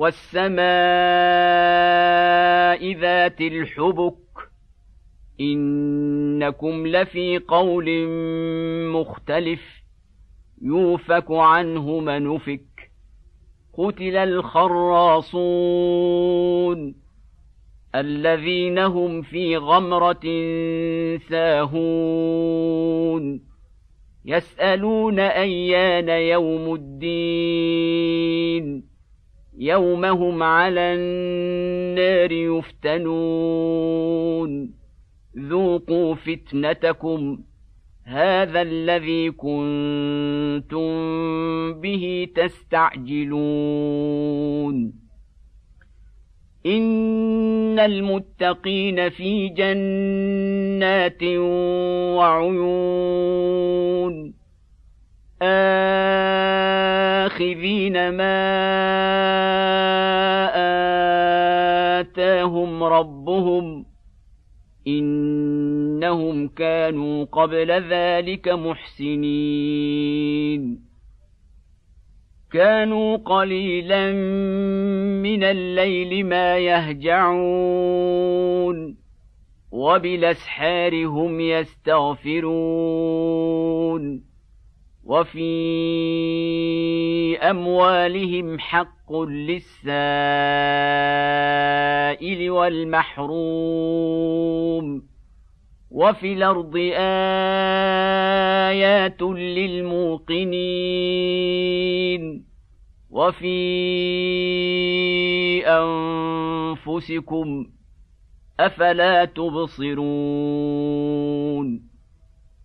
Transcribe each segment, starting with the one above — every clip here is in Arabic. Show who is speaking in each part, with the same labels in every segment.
Speaker 1: والسماء ذات الحبك إنكم لفي قول مختلف يوفك عنه من أفك قتل الخراصون الذين هم في غمرة ساهون يسألون أيان يوم الدين يوم هم على النار يفتنون. ذوقوا فتنتكم. هذا الذي كنتم به تستعجلون. إن المتقين في جنات وعيون. آخذين ما آتاهم ربهم إنهم كانوا قبل ذلك محسنين. كانوا قليلا من الليل ما يهجعون وبالأسحار هم يستغفرون. وفي اموالهم حق للسائل والمحروم وفي الأرض آيات للموقنين وفي أنفسكم أفلا تبصرون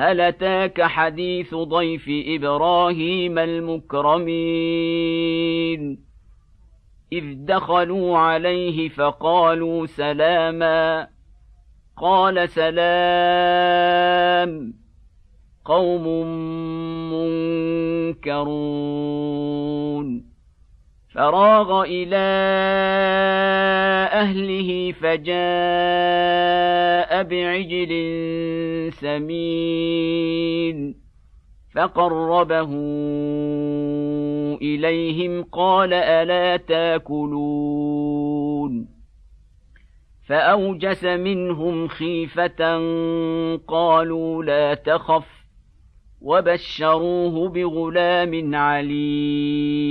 Speaker 1: هل أتاك حديث ضيف إبراهيم المكرمين؟ إذ دخلوا عليه فقالوا سلاما. قال سلام. قوم منكرون. فراغ إلى أهله فجاء بعجل سمين فقربه إليهم قال ألا تاكلون فأوجس منهم خيفة قالوا لا تخف وبشروه بغلام عليم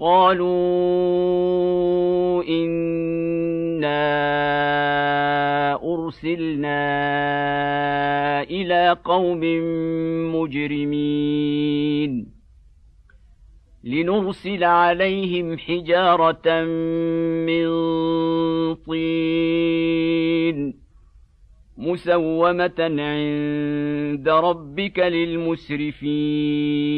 Speaker 1: قالوا انا ارسلنا إلى قوم مجرمين لنرسل عليهم حجاره من طين مسومه عند ربك للمسرفين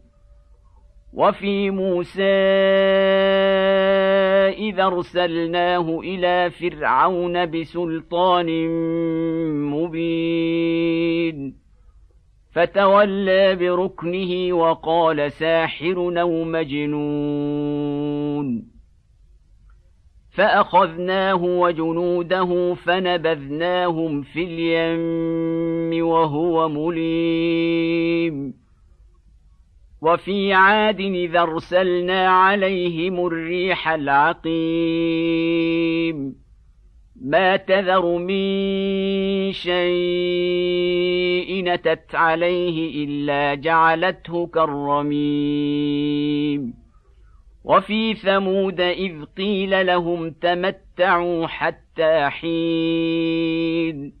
Speaker 1: وفي موسى إذا أرسلناه إلى فرعون بسلطان مبين. فتولى بركنه وقال ساحر أو مجنون. فأخذناه وجنوده فنبذناهم في اليم وهو مليم. وفي عاد إذا أرسلنا عليهم الريح العقيم. ما تذر من شيء نتت عليه إلا جعلته كالرميم. وفي ثمود إذ قيل لهم تمتعوا حتى حين.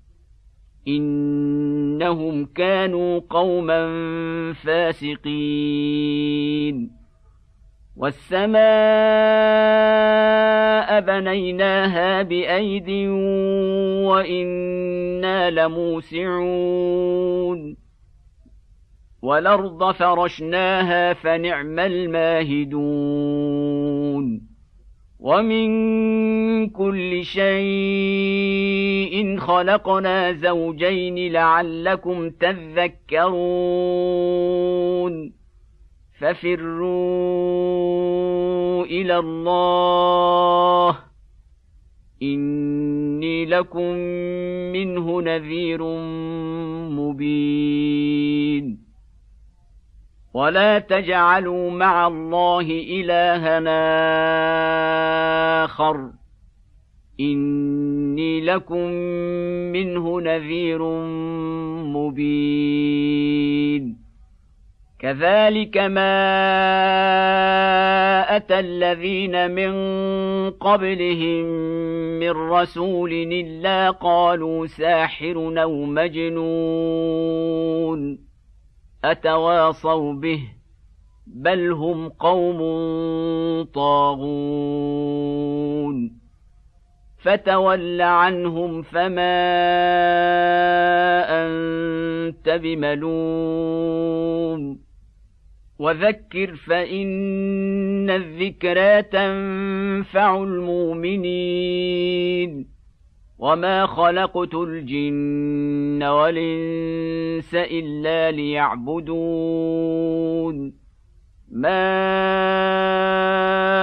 Speaker 1: إنهم كانوا قوما فاسقين. والسماء بنيناها بأيد وإنا لموسعون. والأرض فرشناها فنعم الماهدون. ومن كل شيء خلقنا زوجين لعلكم تذكرون ففروا إلى الله اني لكم منه نذير مبين ولا تجعلوا مع الله الهنا اخر اني لكم منه نذير مبين كذلك ما اتى الذين من قبلهم من رسول الا قالوا ساحر أو مجنون أتواصوا به بل هم قوم طاغون فتول عنهم فما أنت بملوم وذكر فإن الذكرى تنفع المؤمنين وما خلقت الجن والانس الا ليعبدون ما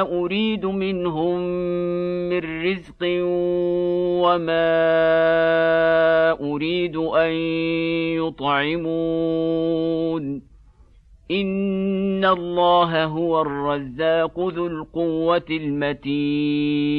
Speaker 1: اريد منهم من رزق وما اريد ان يطعمون ان الله هو الرزاق ذو القوه المتين